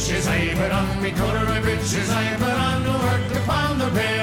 Breeches I put on, me corduroy breeches I put on to work upon the railway.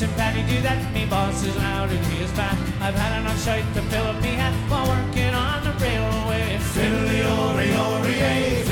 And Patty do that? Me boss is loud and he is fat. I've had enough shite to fill up me hat while working on the railway. Fiddly-o-re-o-re-ay, fiddly-o-re-o-re-ay,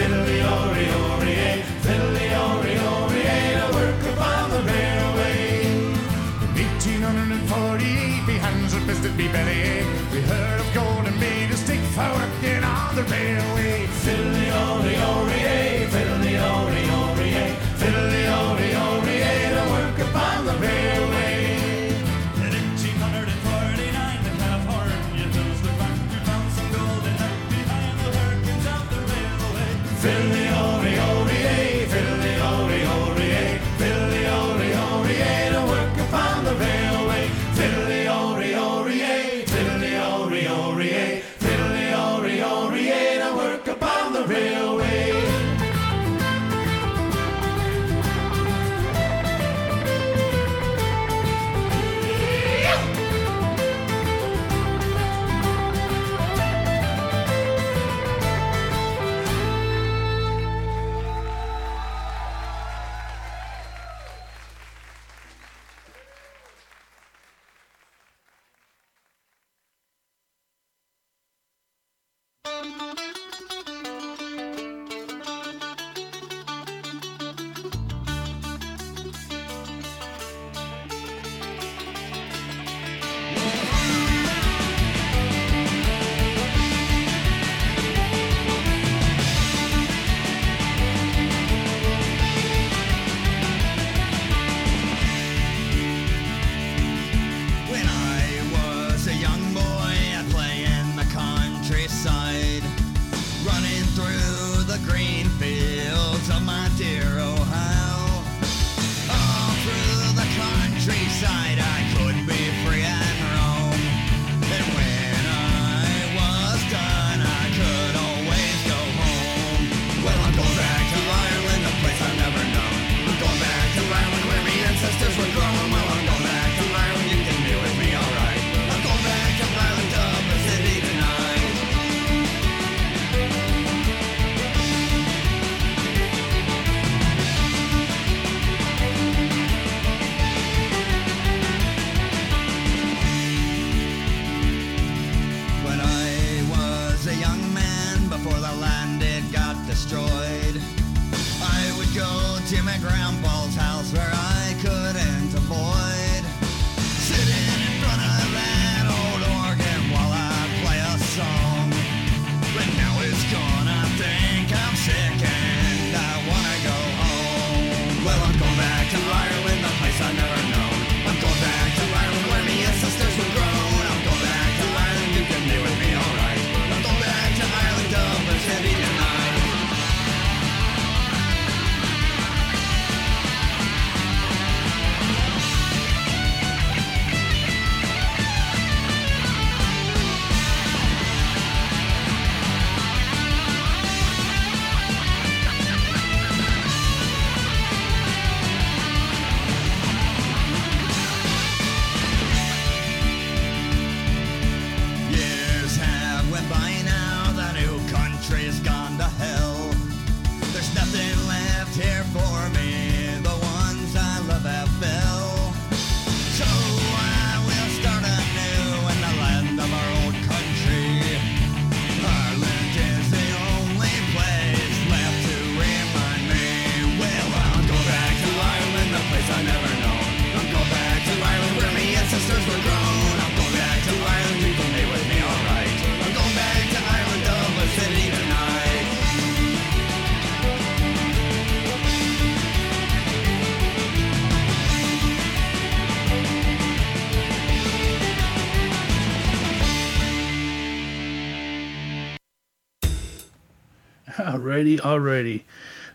Alrighty, alrighty.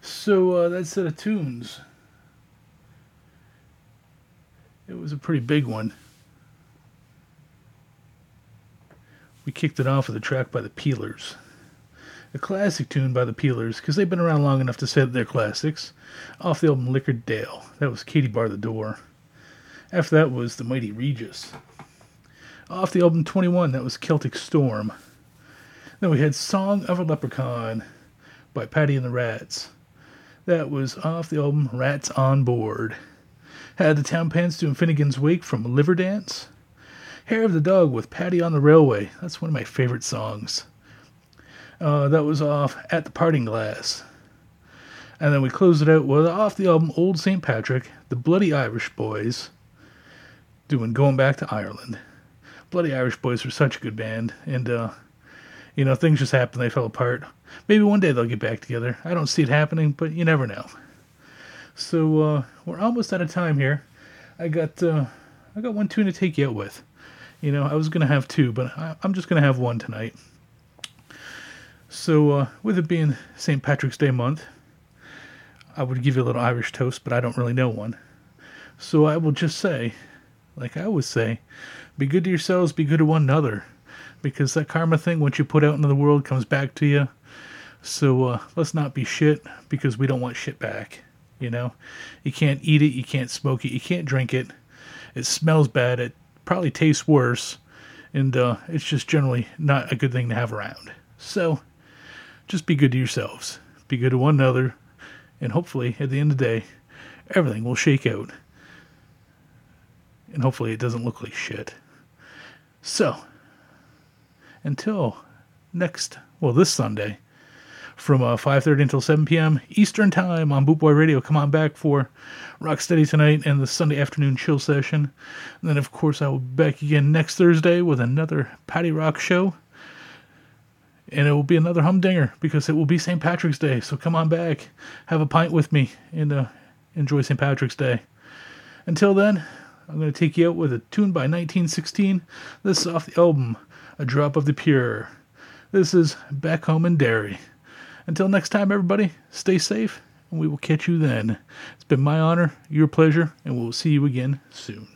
So uh, that set of tunes. It was a pretty big one. We kicked it off with a track by the Peelers. A classic tune by the Peelers, because they've been around long enough to say that they're classics. Off the album Liquor Dale. That was Katie Bar the Door. After that was The Mighty Regis. Off the album 21, that was Celtic Storm. Then we had Song of a Leprechaun by Paddy and the Rats. That was off the album Rats on Board. Had the Town Pants doing Finnegan's Wake from Liver Dance. Hair of the Dog with Paddy on the Railway. That's one of my favorite songs. Uh, that was off At the Parting Glass. And then we closed it out with off the album Old St. Patrick, the Bloody Irish Boys doing Going Back to Ireland. Bloody Irish Boys were such a good band, and uh, you know things just happened. They fell apart. Maybe one day they'll get back together. I don't see it happening, but you never know. So uh, we're almost out of time here. I got uh, I got one tune to take you out with. You know, I was gonna have two, but I, I'm just gonna have one tonight. So uh, with it being St. Patrick's Day month, I would give you a little Irish toast, but I don't really know one. So I will just say, like I always say, be good to yourselves, be good to one another, because that karma thing, once you put out into the world, comes back to you. So uh, let's not be shit because we don't want shit back. You know, you can't eat it, you can't smoke it, you can't drink it. It smells bad. It probably tastes worse, and uh, it's just generally not a good thing to have around. So just be good to yourselves, be good to one another, and hopefully at the end of the day, everything will shake out. And hopefully it doesn't look like shit. So, until next, well, this Sunday, from uh, 5.30 until 7 p.m. Eastern Time on Bootboy Radio. Come on back for Rocksteady tonight and the Sunday afternoon chill session. And then, of course, I will be back again next Thursday with another Paddy Rock show. And it will be another humdinger because it will be St. Patrick's Day. So come on back, have a pint with me, and uh, enjoy St. Patrick's Day. Until then, I'm going to take you out with a tune by 1916. This is off the album A Drop of the Pure. This is Back Home in Derry. Until next time, everybody, stay safe, and we will catch you then. It's been my honor, your pleasure, and we'll see you again soon.